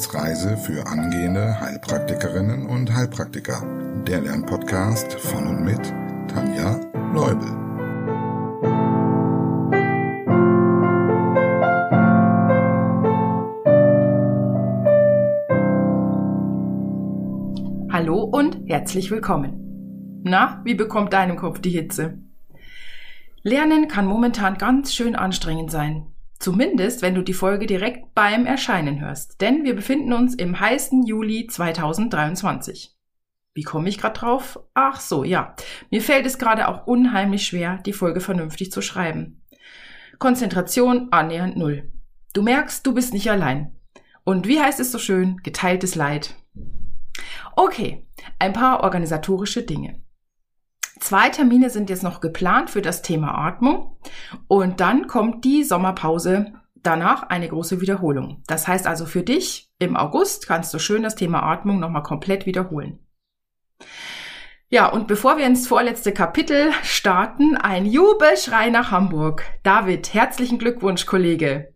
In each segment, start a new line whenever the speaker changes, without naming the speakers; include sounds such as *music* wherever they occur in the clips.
Wissensreise für angehende Heilpraktikerinnen und Heilpraktiker. Der Lernpodcast von und mit Tanja Leubel.
Hallo und herzlich willkommen. Na, wie bekommt deinem Kopf die Hitze? Lernen kann momentan ganz schön anstrengend sein. Zumindest, wenn du die Folge direkt beim Erscheinen hörst. Denn wir befinden uns im heißen Juli 2023. Wie komme ich gerade drauf? Ach so, ja. Mir fällt es gerade auch unheimlich schwer, die Folge vernünftig zu schreiben. Konzentration annähernd null. Du merkst, du bist nicht allein. Und wie heißt es so schön? Geteiltes Leid. Okay, ein paar organisatorische Dinge. Zwei Termine sind jetzt noch geplant für das Thema Atmung und dann kommt die Sommerpause. Danach eine große Wiederholung. Das heißt also für dich im August kannst du schön das Thema Atmung nochmal komplett wiederholen. Ja, und bevor wir ins vorletzte Kapitel starten, ein Jubelschrei nach Hamburg. David, herzlichen Glückwunsch, Kollege.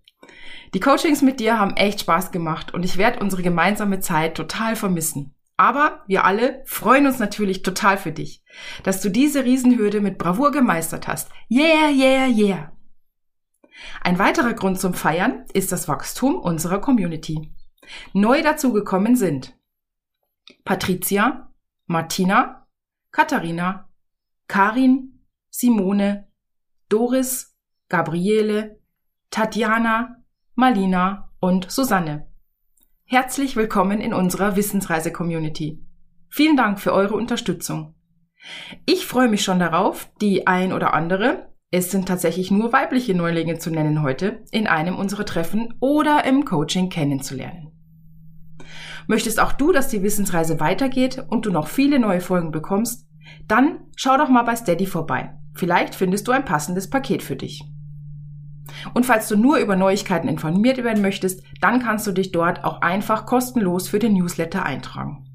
Die Coachings mit dir haben echt Spaß gemacht und ich werde unsere gemeinsame Zeit total vermissen. Aber wir alle freuen uns natürlich total für dich, dass du diese Riesenhürde mit Bravour gemeistert hast. Yeah, yeah, yeah. Ein weiterer Grund zum Feiern ist das Wachstum unserer Community. Neu dazugekommen sind Patricia, Martina, Katharina, Karin, Simone, Doris, Gabriele, Tatjana, Malina und Susanne. Herzlich willkommen in unserer Wissensreise-Community. Vielen Dank für eure Unterstützung. Ich freue mich schon darauf, die ein oder andere, es sind tatsächlich nur weibliche Neulinge zu nennen heute, in einem unserer Treffen oder im Coaching kennenzulernen. Möchtest auch du, dass die Wissensreise weitergeht und du noch viele neue Folgen bekommst? Dann schau doch mal bei Steady vorbei. Vielleicht findest du ein passendes Paket für dich. Und falls du nur über Neuigkeiten informiert werden möchtest, dann kannst du dich dort auch einfach kostenlos für den Newsletter eintragen.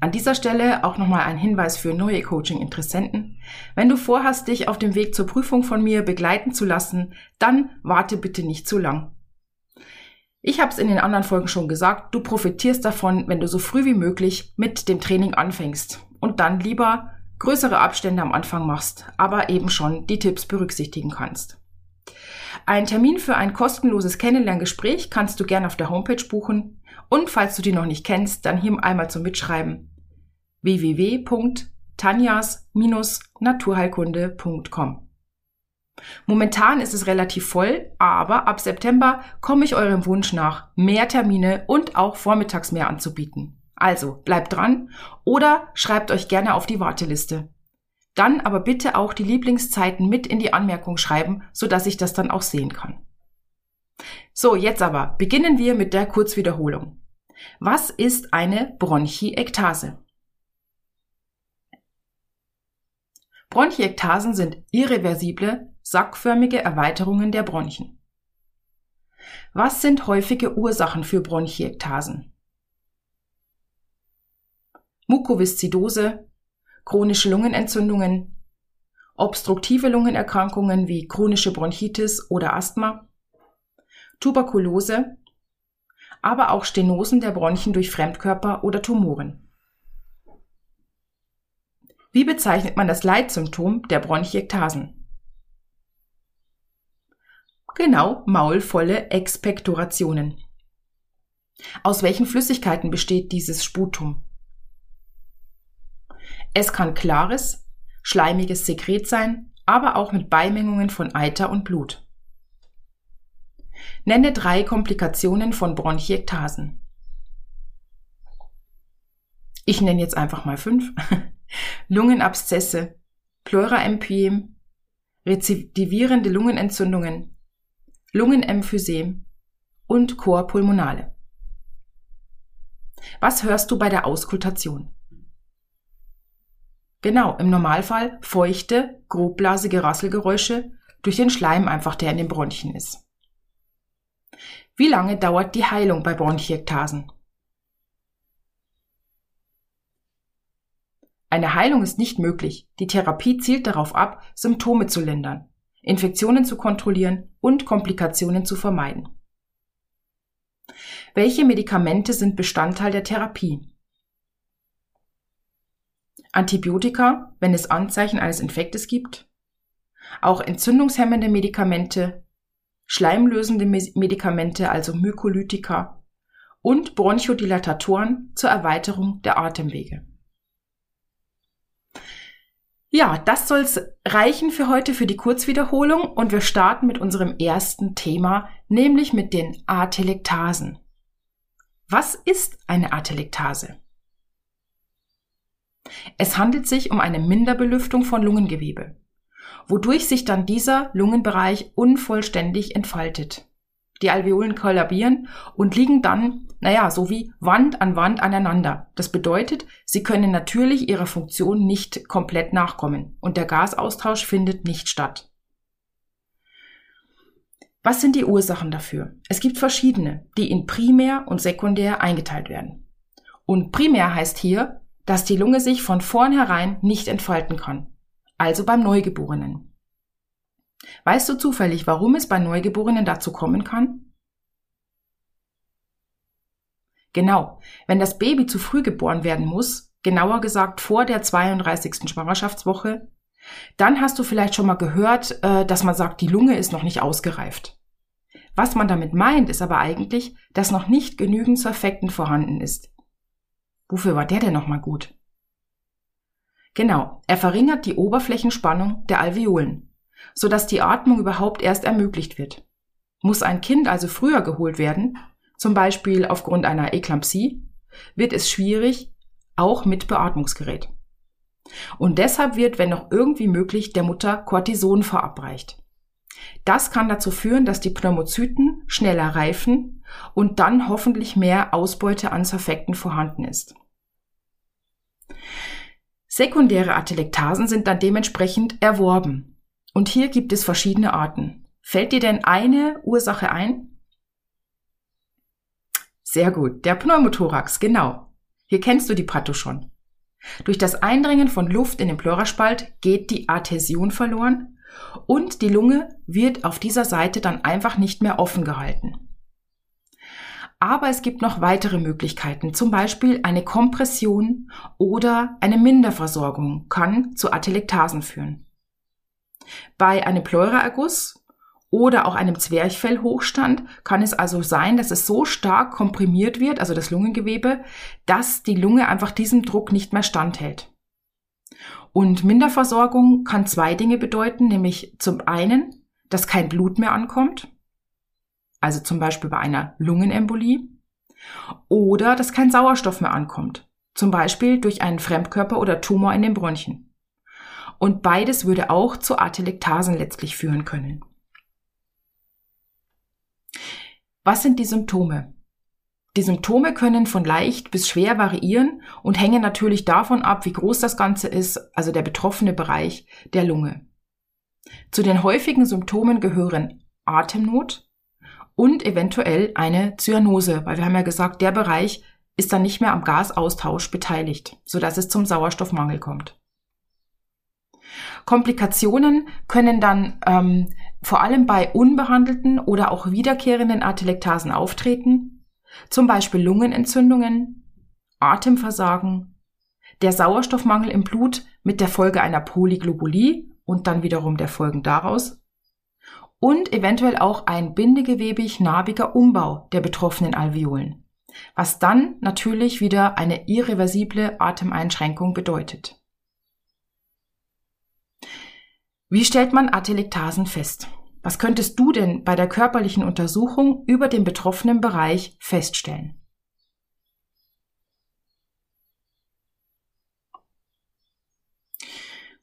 An dieser Stelle auch nochmal ein Hinweis für neue Coaching-Interessenten. Wenn du vorhast, dich auf dem Weg zur Prüfung von mir begleiten zu lassen, dann warte bitte nicht zu lang. Ich habe es in den anderen Folgen schon gesagt, du profitierst davon, wenn du so früh wie möglich mit dem Training anfängst und dann lieber größere Abstände am Anfang machst, aber eben schon die Tipps berücksichtigen kannst. Ein Termin für ein kostenloses Kennenlerngespräch kannst du gerne auf der Homepage buchen. Und falls du die noch nicht kennst, dann hier einmal zum Mitschreiben www.tanjas-naturheilkunde.com. Momentan ist es relativ voll, aber ab September komme ich eurem Wunsch nach, mehr Termine und auch vormittags mehr anzubieten. Also bleibt dran oder schreibt euch gerne auf die Warteliste. Dann aber bitte auch die Lieblingszeiten mit in die Anmerkung schreiben, so dass ich das dann auch sehen kann. So, jetzt aber beginnen wir mit der Kurzwiederholung. Was ist eine Bronchiektase? Bronchiektasen sind irreversible, sackförmige Erweiterungen der Bronchien. Was sind häufige Ursachen für Bronchiektasen? Mukoviszidose, chronische Lungenentzündungen, obstruktive Lungenerkrankungen wie chronische Bronchitis oder Asthma, Tuberkulose, aber auch Stenosen der Bronchien durch Fremdkörper oder Tumoren. Wie bezeichnet man das Leitsymptom der Bronchiektasen? Genau, maulvolle Expektorationen. Aus welchen Flüssigkeiten besteht dieses Sputum? Es kann klares, schleimiges Sekret sein, aber auch mit Beimengungen von Eiter und Blut. Nenne drei Komplikationen von Bronchiektasen. Ich nenne jetzt einfach mal fünf. *laughs* Lungenabszesse, Pleuraempyem, rezidivierende Lungenentzündungen, Lungenemphysem und Chor pulmonale. Was hörst du bei der Auskultation? Genau, im Normalfall feuchte, grobblasige Rasselgeräusche durch den Schleim einfach, der in den Bronchien ist. Wie lange dauert die Heilung bei Bronchiektasen? Eine Heilung ist nicht möglich. Die Therapie zielt darauf ab, Symptome zu lindern, Infektionen zu kontrollieren und Komplikationen zu vermeiden. Welche Medikamente sind Bestandteil der Therapie? Antibiotika, wenn es Anzeichen eines Infektes gibt, auch entzündungshemmende Medikamente, schleimlösende Medikamente, also Mykolytika und Bronchodilatatoren zur Erweiterung der Atemwege. Ja, das soll's reichen für heute für die Kurzwiederholung und wir starten mit unserem ersten Thema, nämlich mit den Atelektasen. Was ist eine Atelektase? Es handelt sich um eine Minderbelüftung von Lungengewebe, wodurch sich dann dieser Lungenbereich unvollständig entfaltet. Die Alveolen kollabieren und liegen dann, naja, so wie Wand an Wand aneinander. Das bedeutet, sie können natürlich ihrer Funktion nicht komplett nachkommen und der Gasaustausch findet nicht statt. Was sind die Ursachen dafür? Es gibt verschiedene, die in primär und sekundär eingeteilt werden. Und primär heißt hier, dass die Lunge sich von vornherein nicht entfalten kann, also beim Neugeborenen. Weißt du zufällig, warum es bei Neugeborenen dazu kommen kann? Genau, wenn das Baby zu früh geboren werden muss, genauer gesagt vor der 32. Schwangerschaftswoche, dann hast du vielleicht schon mal gehört, äh, dass man sagt, die Lunge ist noch nicht ausgereift. Was man damit meint, ist aber eigentlich, dass noch nicht genügend Surfactant vorhanden ist. Wofür war der denn nochmal gut? Genau, er verringert die Oberflächenspannung der Alveolen, sodass die Atmung überhaupt erst ermöglicht wird. Muss ein Kind also früher geholt werden, zum Beispiel aufgrund einer Eklampsie, wird es schwierig, auch mit Beatmungsgerät. Und deshalb wird, wenn noch irgendwie möglich, der Mutter Cortison verabreicht. Das kann dazu führen, dass die Pneumozyten schneller reifen und dann hoffentlich mehr Ausbeute an Surfakten vorhanden ist. Sekundäre Atelektasen sind dann dementsprechend erworben. Und hier gibt es verschiedene Arten. Fällt dir denn eine Ursache ein? Sehr gut, der Pneumothorax, genau. Hier kennst du die Patho schon. Durch das Eindringen von Luft in den Pleuraspalt geht die Adhäsion verloren und die Lunge wird auf dieser Seite dann einfach nicht mehr offen gehalten. Aber es gibt noch weitere Möglichkeiten. Zum Beispiel eine Kompression oder eine Minderversorgung kann zu Atelektasen führen. Bei einem Pleuraerguss oder auch einem Zwerchfellhochstand kann es also sein, dass es so stark komprimiert wird, also das Lungengewebe, dass die Lunge einfach diesem Druck nicht mehr standhält. Und Minderversorgung kann zwei Dinge bedeuten, nämlich zum einen, dass kein Blut mehr ankommt also zum Beispiel bei einer Lungenembolie, oder dass kein Sauerstoff mehr ankommt, zum Beispiel durch einen Fremdkörper oder Tumor in den Bronchien. Und beides würde auch zu Atelektasen letztlich führen können. Was sind die Symptome? Die Symptome können von leicht bis schwer variieren und hängen natürlich davon ab, wie groß das Ganze ist, also der betroffene Bereich der Lunge. Zu den häufigen Symptomen gehören Atemnot, und eventuell eine Zyanose, weil wir haben ja gesagt, der Bereich ist dann nicht mehr am Gasaustausch beteiligt, sodass es zum Sauerstoffmangel kommt. Komplikationen können dann ähm, vor allem bei unbehandelten oder auch wiederkehrenden Atelektasen auftreten, zum Beispiel Lungenentzündungen, Atemversagen, der Sauerstoffmangel im Blut mit der Folge einer Polyglobulie und dann wiederum der Folgen daraus und eventuell auch ein bindegewebig-narbiger Umbau der betroffenen Alveolen, was dann natürlich wieder eine irreversible Atemeinschränkung bedeutet. Wie stellt man Atelektasen fest? Was könntest du denn bei der körperlichen Untersuchung über den betroffenen Bereich feststellen?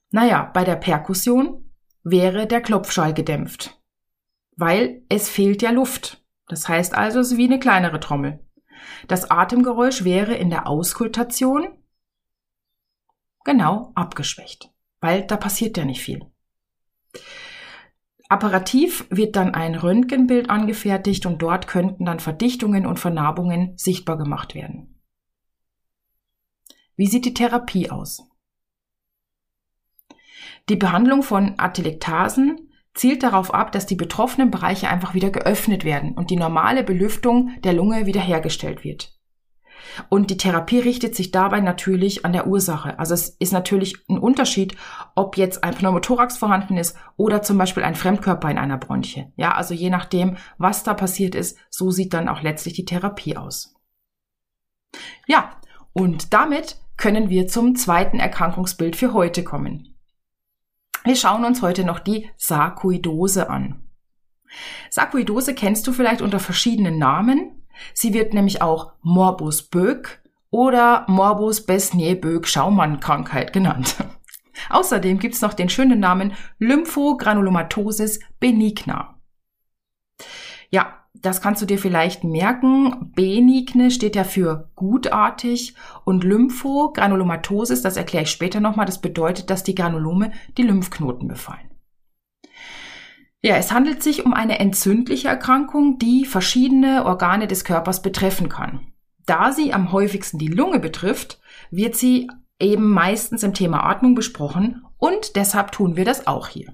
Naja, bei der Perkussion wäre der Klopfschall gedämpft weil es fehlt ja Luft. Das heißt also, es ist wie eine kleinere Trommel. Das Atemgeräusch wäre in der Auskultation genau abgeschwächt, weil da passiert ja nicht viel. Apparativ wird dann ein Röntgenbild angefertigt und dort könnten dann Verdichtungen und Vernarbungen sichtbar gemacht werden. Wie sieht die Therapie aus? Die Behandlung von Atelektasen zielt darauf ab, dass die betroffenen Bereiche einfach wieder geöffnet werden und die normale Belüftung der Lunge wiederhergestellt wird. Und die Therapie richtet sich dabei natürlich an der Ursache. Also es ist natürlich ein Unterschied, ob jetzt ein Pneumothorax vorhanden ist oder zum Beispiel ein Fremdkörper in einer Bronche. Ja, also je nachdem, was da passiert ist, so sieht dann auch letztlich die Therapie aus. Ja, und damit können wir zum zweiten Erkrankungsbild für heute kommen. Wir schauen uns heute noch die Sarkoidose an. Sarkoidose kennst du vielleicht unter verschiedenen Namen. Sie wird nämlich auch Morbus Böck oder Morbus Besnier-Böck-Schaumann-Krankheit genannt. *laughs* Außerdem gibt's noch den schönen Namen Lymphogranulomatosis benigna. Ja, das kannst du dir vielleicht merken. Benigne steht ja für gutartig und Lymphogranulomatosis, das erkläre ich später nochmal, das bedeutet, dass die Granulome die Lymphknoten befallen. Ja, es handelt sich um eine entzündliche Erkrankung, die verschiedene Organe des Körpers betreffen kann. Da sie am häufigsten die Lunge betrifft, wird sie eben meistens im Thema Atmung besprochen und deshalb tun wir das auch hier.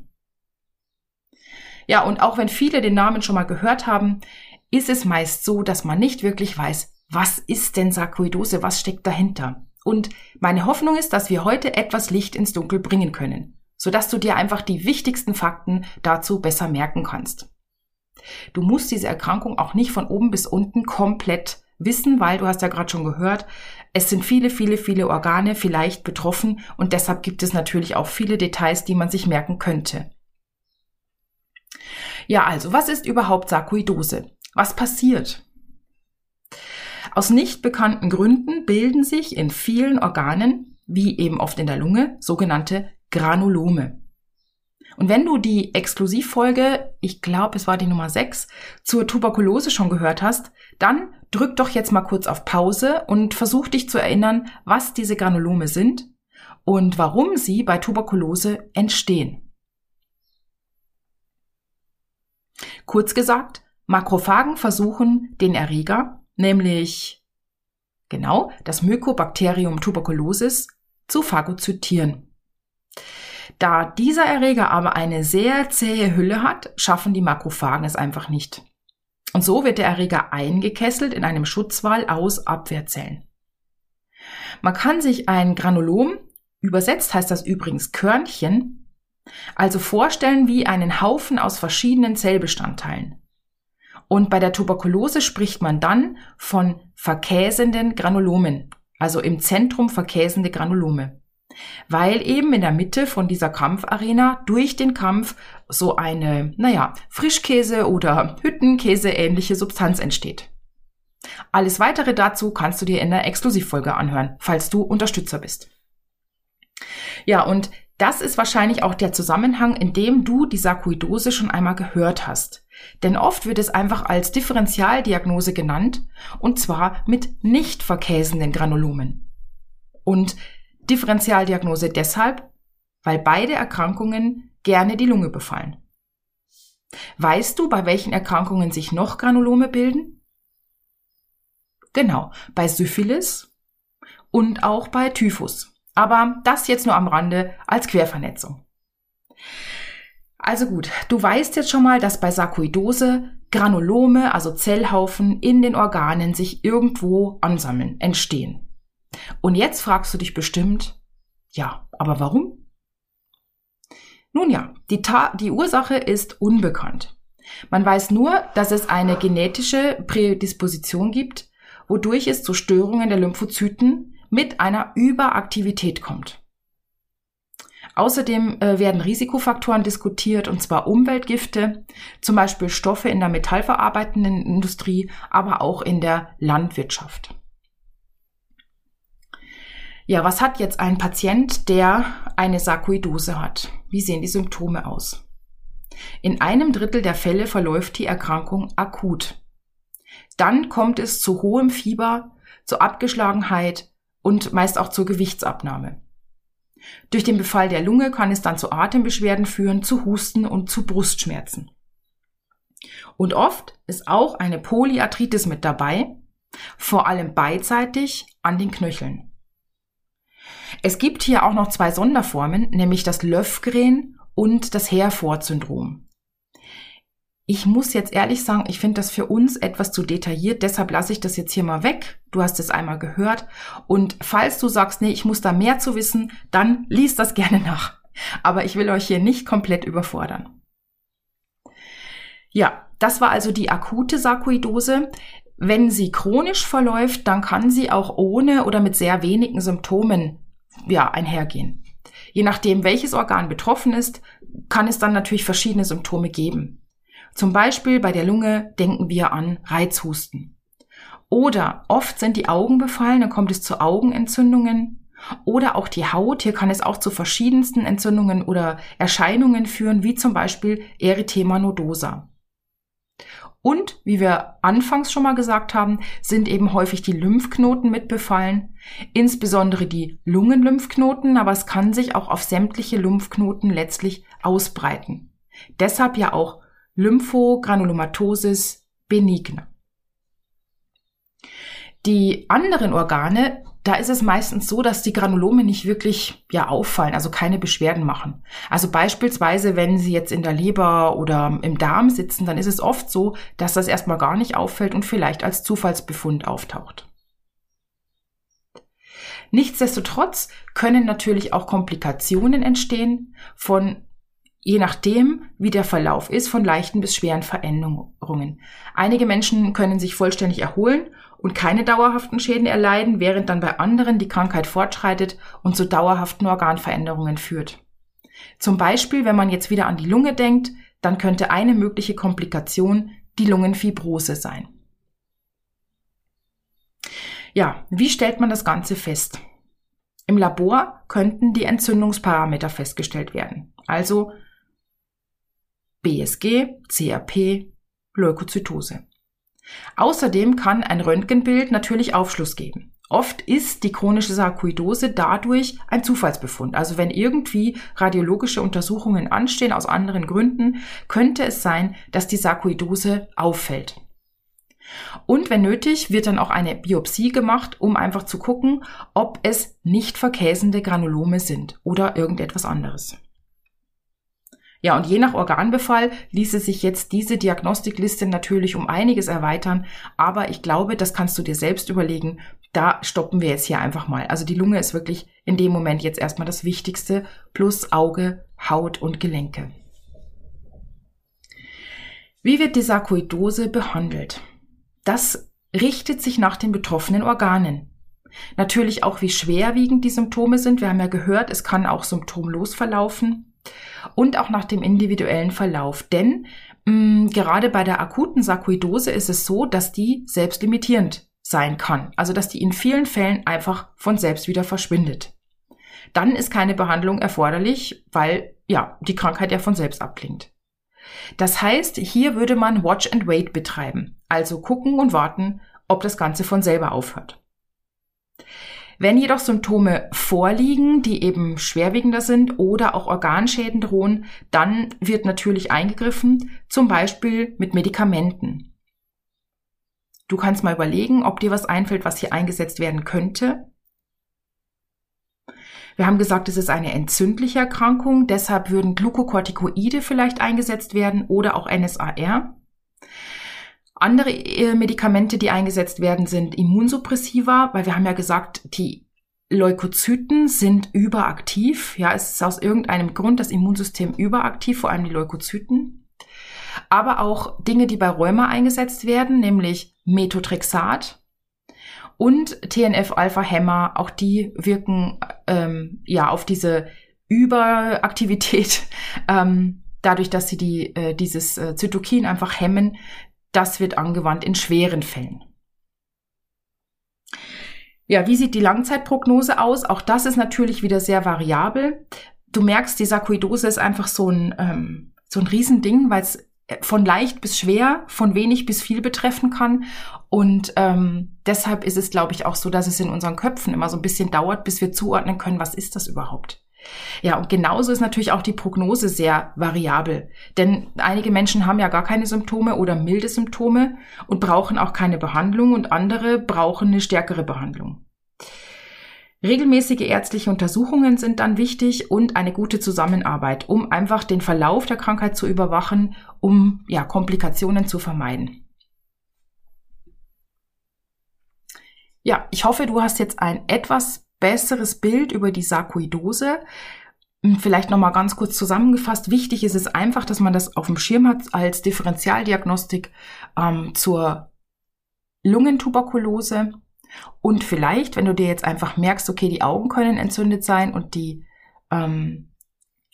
Ja, und auch wenn viele den Namen schon mal gehört haben, ist es meist so, dass man nicht wirklich weiß, was ist denn Sarkoidose, was steckt dahinter. Und meine Hoffnung ist, dass wir heute etwas Licht ins Dunkel bringen können, sodass du dir einfach die wichtigsten Fakten dazu besser merken kannst. Du musst diese Erkrankung auch nicht von oben bis unten komplett wissen, weil du hast ja gerade schon gehört, es sind viele, viele, viele Organe vielleicht betroffen und deshalb gibt es natürlich auch viele Details, die man sich merken könnte. Ja, also, was ist überhaupt Sarkoidose? Was passiert? Aus nicht bekannten Gründen bilden sich in vielen Organen, wie eben oft in der Lunge, sogenannte Granulome. Und wenn du die Exklusivfolge, ich glaube, es war die Nummer 6, zur Tuberkulose schon gehört hast, dann drück doch jetzt mal kurz auf Pause und versuch dich zu erinnern, was diese Granulome sind und warum sie bei Tuberkulose entstehen. Kurz gesagt, Makrophagen versuchen den Erreger, nämlich genau das Mycobacterium tuberculosis, zu phagozytieren. Da dieser Erreger aber eine sehr zähe Hülle hat, schaffen die Makrophagen es einfach nicht. Und so wird der Erreger eingekesselt in einem Schutzwall aus Abwehrzellen. Man kann sich ein Granulom, übersetzt heißt das übrigens Körnchen, also vorstellen wie einen Haufen aus verschiedenen Zellbestandteilen. Und bei der Tuberkulose spricht man dann von verkäsenden Granulomen, also im Zentrum verkäsende Granulome. Weil eben in der Mitte von dieser Kampfarena durch den Kampf so eine, naja, Frischkäse oder Hüttenkäse ähnliche Substanz entsteht. Alles weitere dazu kannst du dir in der Exklusivfolge anhören, falls du Unterstützer bist. Ja, und das ist wahrscheinlich auch der Zusammenhang, in dem du die Sarkoidose schon einmal gehört hast. Denn oft wird es einfach als Differentialdiagnose genannt, und zwar mit nicht verkäsenden Granulomen. Und Differentialdiagnose deshalb, weil beide Erkrankungen gerne die Lunge befallen. Weißt du, bei welchen Erkrankungen sich noch Granulome bilden? Genau, bei Syphilis und auch bei Typhus. Aber das jetzt nur am Rande als Quervernetzung. Also gut, du weißt jetzt schon mal, dass bei Sarkoidose Granulome, also Zellhaufen in den Organen sich irgendwo ansammeln, entstehen. Und jetzt fragst du dich bestimmt, ja, aber warum? Nun ja, die, Ta die Ursache ist unbekannt. Man weiß nur, dass es eine genetische Prädisposition gibt, wodurch es zu Störungen der Lymphozyten mit einer Überaktivität kommt. Außerdem äh, werden Risikofaktoren diskutiert, und zwar Umweltgifte, zum Beispiel Stoffe in der metallverarbeitenden Industrie, aber auch in der Landwirtschaft. Ja, was hat jetzt ein Patient, der eine Sarkoidose hat? Wie sehen die Symptome aus? In einem Drittel der Fälle verläuft die Erkrankung akut. Dann kommt es zu hohem Fieber, zu Abgeschlagenheit, und meist auch zur Gewichtsabnahme. Durch den Befall der Lunge kann es dann zu Atembeschwerden führen, zu Husten und zu Brustschmerzen. Und oft ist auch eine Polyarthritis mit dabei, vor allem beidseitig an den Knöcheln. Es gibt hier auch noch zwei Sonderformen, nämlich das Löfgren und das Herford-Syndrom. Ich muss jetzt ehrlich sagen, ich finde das für uns etwas zu detailliert, deshalb lasse ich das jetzt hier mal weg. Du hast es einmal gehört. Und falls du sagst, nee, ich muss da mehr zu wissen, dann lies das *laughs* gerne nach. Aber ich will euch hier nicht komplett überfordern. Ja, das war also die akute Sarkoidose. Wenn sie chronisch verläuft, dann kann sie auch ohne oder mit sehr wenigen Symptomen ja, einhergehen. Je nachdem, welches Organ betroffen ist, kann es dann natürlich verschiedene Symptome geben. Zum Beispiel bei der Lunge denken wir an Reizhusten. Oder oft sind die Augen befallen, dann kommt es zu Augenentzündungen. Oder auch die Haut, hier kann es auch zu verschiedensten Entzündungen oder Erscheinungen führen, wie zum Beispiel Erythema nodosa. Und, wie wir anfangs schon mal gesagt haben, sind eben häufig die Lymphknoten mit befallen, insbesondere die Lungenlymphknoten, aber es kann sich auch auf sämtliche Lymphknoten letztlich ausbreiten. Deshalb ja auch Lymphogranulomatosis benigna. Die anderen Organe da ist es meistens so, dass die Granulome nicht wirklich ja auffallen, also keine Beschwerden machen. Also beispielsweise, wenn sie jetzt in der Leber oder im Darm sitzen, dann ist es oft so, dass das erstmal gar nicht auffällt und vielleicht als Zufallsbefund auftaucht. Nichtsdestotrotz können natürlich auch Komplikationen entstehen von je nachdem, wie der Verlauf ist, von leichten bis schweren Veränderungen. Einige Menschen können sich vollständig erholen und keine dauerhaften Schäden erleiden, während dann bei anderen die Krankheit fortschreitet und zu dauerhaften Organveränderungen führt. Zum Beispiel, wenn man jetzt wieder an die Lunge denkt, dann könnte eine mögliche Komplikation die Lungenfibrose sein. Ja, wie stellt man das Ganze fest? Im Labor könnten die Entzündungsparameter festgestellt werden, also BSG, CRP, Leukozytose. Außerdem kann ein Röntgenbild natürlich Aufschluss geben. Oft ist die chronische Sarkoidose dadurch ein Zufallsbefund. Also wenn irgendwie radiologische Untersuchungen anstehen aus anderen Gründen, könnte es sein, dass die Sarkoidose auffällt. Und wenn nötig, wird dann auch eine Biopsie gemacht, um einfach zu gucken, ob es nicht verkäsende Granulome sind oder irgendetwas anderes. Ja, und je nach Organbefall ließe sich jetzt diese Diagnostikliste natürlich um einiges erweitern, aber ich glaube, das kannst du dir selbst überlegen. Da stoppen wir jetzt hier einfach mal. Also die Lunge ist wirklich in dem Moment jetzt erstmal das Wichtigste, plus Auge, Haut und Gelenke. Wie wird die Sarkoidose behandelt? Das richtet sich nach den betroffenen Organen. Natürlich auch, wie schwerwiegend die Symptome sind. Wir haben ja gehört, es kann auch symptomlos verlaufen und auch nach dem individuellen Verlauf. Denn mh, mm, gerade bei der akuten Sarkoidose ist es so, dass die selbstlimitierend sein kann. Also dass die in vielen Fällen einfach von selbst wieder verschwindet. Dann ist keine Behandlung erforderlich, weil ja die Krankheit ja von selbst abklingt. Das heißt, hier würde man Watch and Wait betreiben, also gucken und warten, ob das Ganze von selber aufhört. Wenn jedoch Symptome vorliegen, die eben schwerwiegender sind oder auch Organschäden drohen, dann wird natürlich eingegriffen, zum Beispiel mit Medikamenten. Du kannst mal überlegen, ob dir was einfällt, was hier eingesetzt werden könnte. Wir haben gesagt, es ist eine entzündliche Erkrankung, deshalb würden Glukokortikoide vielleicht eingesetzt werden oder auch NSAR. Andere äh, Medikamente, die eingesetzt werden, sind Immunsuppressiva, weil wir haben ja gesagt, die Leukozyten sind überaktiv. Ja, es ist aus irgendeinem Grund das Immunsystem überaktiv, vor allem die Leukozyten. Aber auch Dinge, die bei Rheuma eingesetzt werden, nämlich Methotrexat und TNF-Alpha-Hämmer, auch die wirken ähm, ja auf diese Überaktivität, *laughs* ähm, dadurch, dass sie die, äh, dieses äh, Zytokin einfach hemmen, das wird angewandt in schweren Fällen. Ja, wie sieht die Langzeitprognose aus? Auch das ist natürlich wieder sehr variabel. Du merkst, die Sarkoidose ist einfach so ein, ähm, so ein Riesending, weil es von leicht bis schwer, von wenig bis viel betreffen kann. Und ähm, deshalb ist es, glaube ich, auch so, dass es in unseren Köpfen immer so ein bisschen dauert, bis wir zuordnen können, was ist das überhaupt. Ja, und genauso ist natürlich auch die Prognose sehr variabel. Denn einige Menschen haben ja gar keine Symptome oder milde Symptome und brauchen auch keine Behandlung und andere brauchen eine stärkere Behandlung. Regelmäßige ärztliche Untersuchungen sind dann wichtig und eine gute Zusammenarbeit, um einfach den Verlauf der Krankheit zu überwachen, um ja, Komplikationen zu vermeiden. Ja, ich hoffe, du hast jetzt ein etwas besseres Bild über die Sarkoidose. Hm, vielleicht nochmal ganz kurz zusammengefasst. Wichtig ist es einfach, dass man das auf dem Schirm hat als Differentialdiagnostik ähm, zur Lungentuberkulose. Und vielleicht, wenn du dir jetzt einfach merkst, okay, die Augen können entzündet sein und die ähm,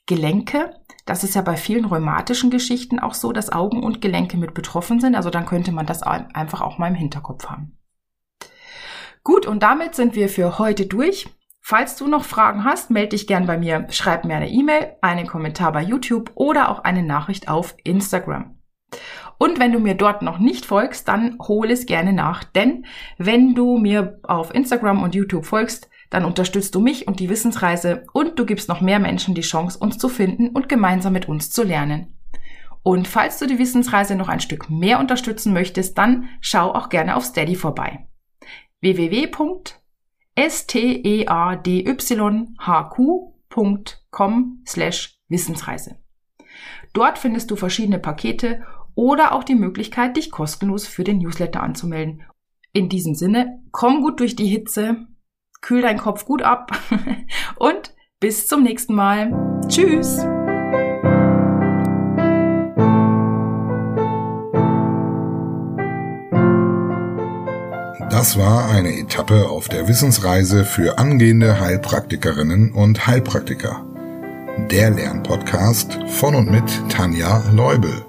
Gelenke, das ist ja bei vielen rheumatischen Geschichten auch so, dass Augen und Gelenke mit betroffen sind. Also dann könnte man das einfach auch mal im Hinterkopf haben. Gut, und damit sind wir für heute durch. Falls du noch Fragen hast, melde dich gern bei mir. Schreib mir eine E-Mail, einen Kommentar bei YouTube oder auch eine Nachricht auf Instagram. Und wenn du mir dort noch nicht folgst, dann hol es gerne nach. Denn wenn du mir auf Instagram und YouTube folgst, dann unterstützt du mich und die Wissensreise und du gibst noch mehr Menschen die Chance, uns zu finden und gemeinsam mit uns zu lernen. Und falls du die Wissensreise noch ein Stück mehr unterstützen möchtest, dann schau auch gerne auf Steady vorbei. www.steadyhq.com slash Wissensreise. Dort findest du verschiedene Pakete oder auch die Möglichkeit, dich kostenlos für den Newsletter anzumelden. In diesem Sinne, komm gut durch die Hitze, kühl deinen Kopf gut ab *laughs* und bis zum nächsten Mal. Tschüss!
Das war eine Etappe auf der Wissensreise für angehende Heilpraktikerinnen und Heilpraktiker. Der Lernpodcast von und mit Tanja Leubel.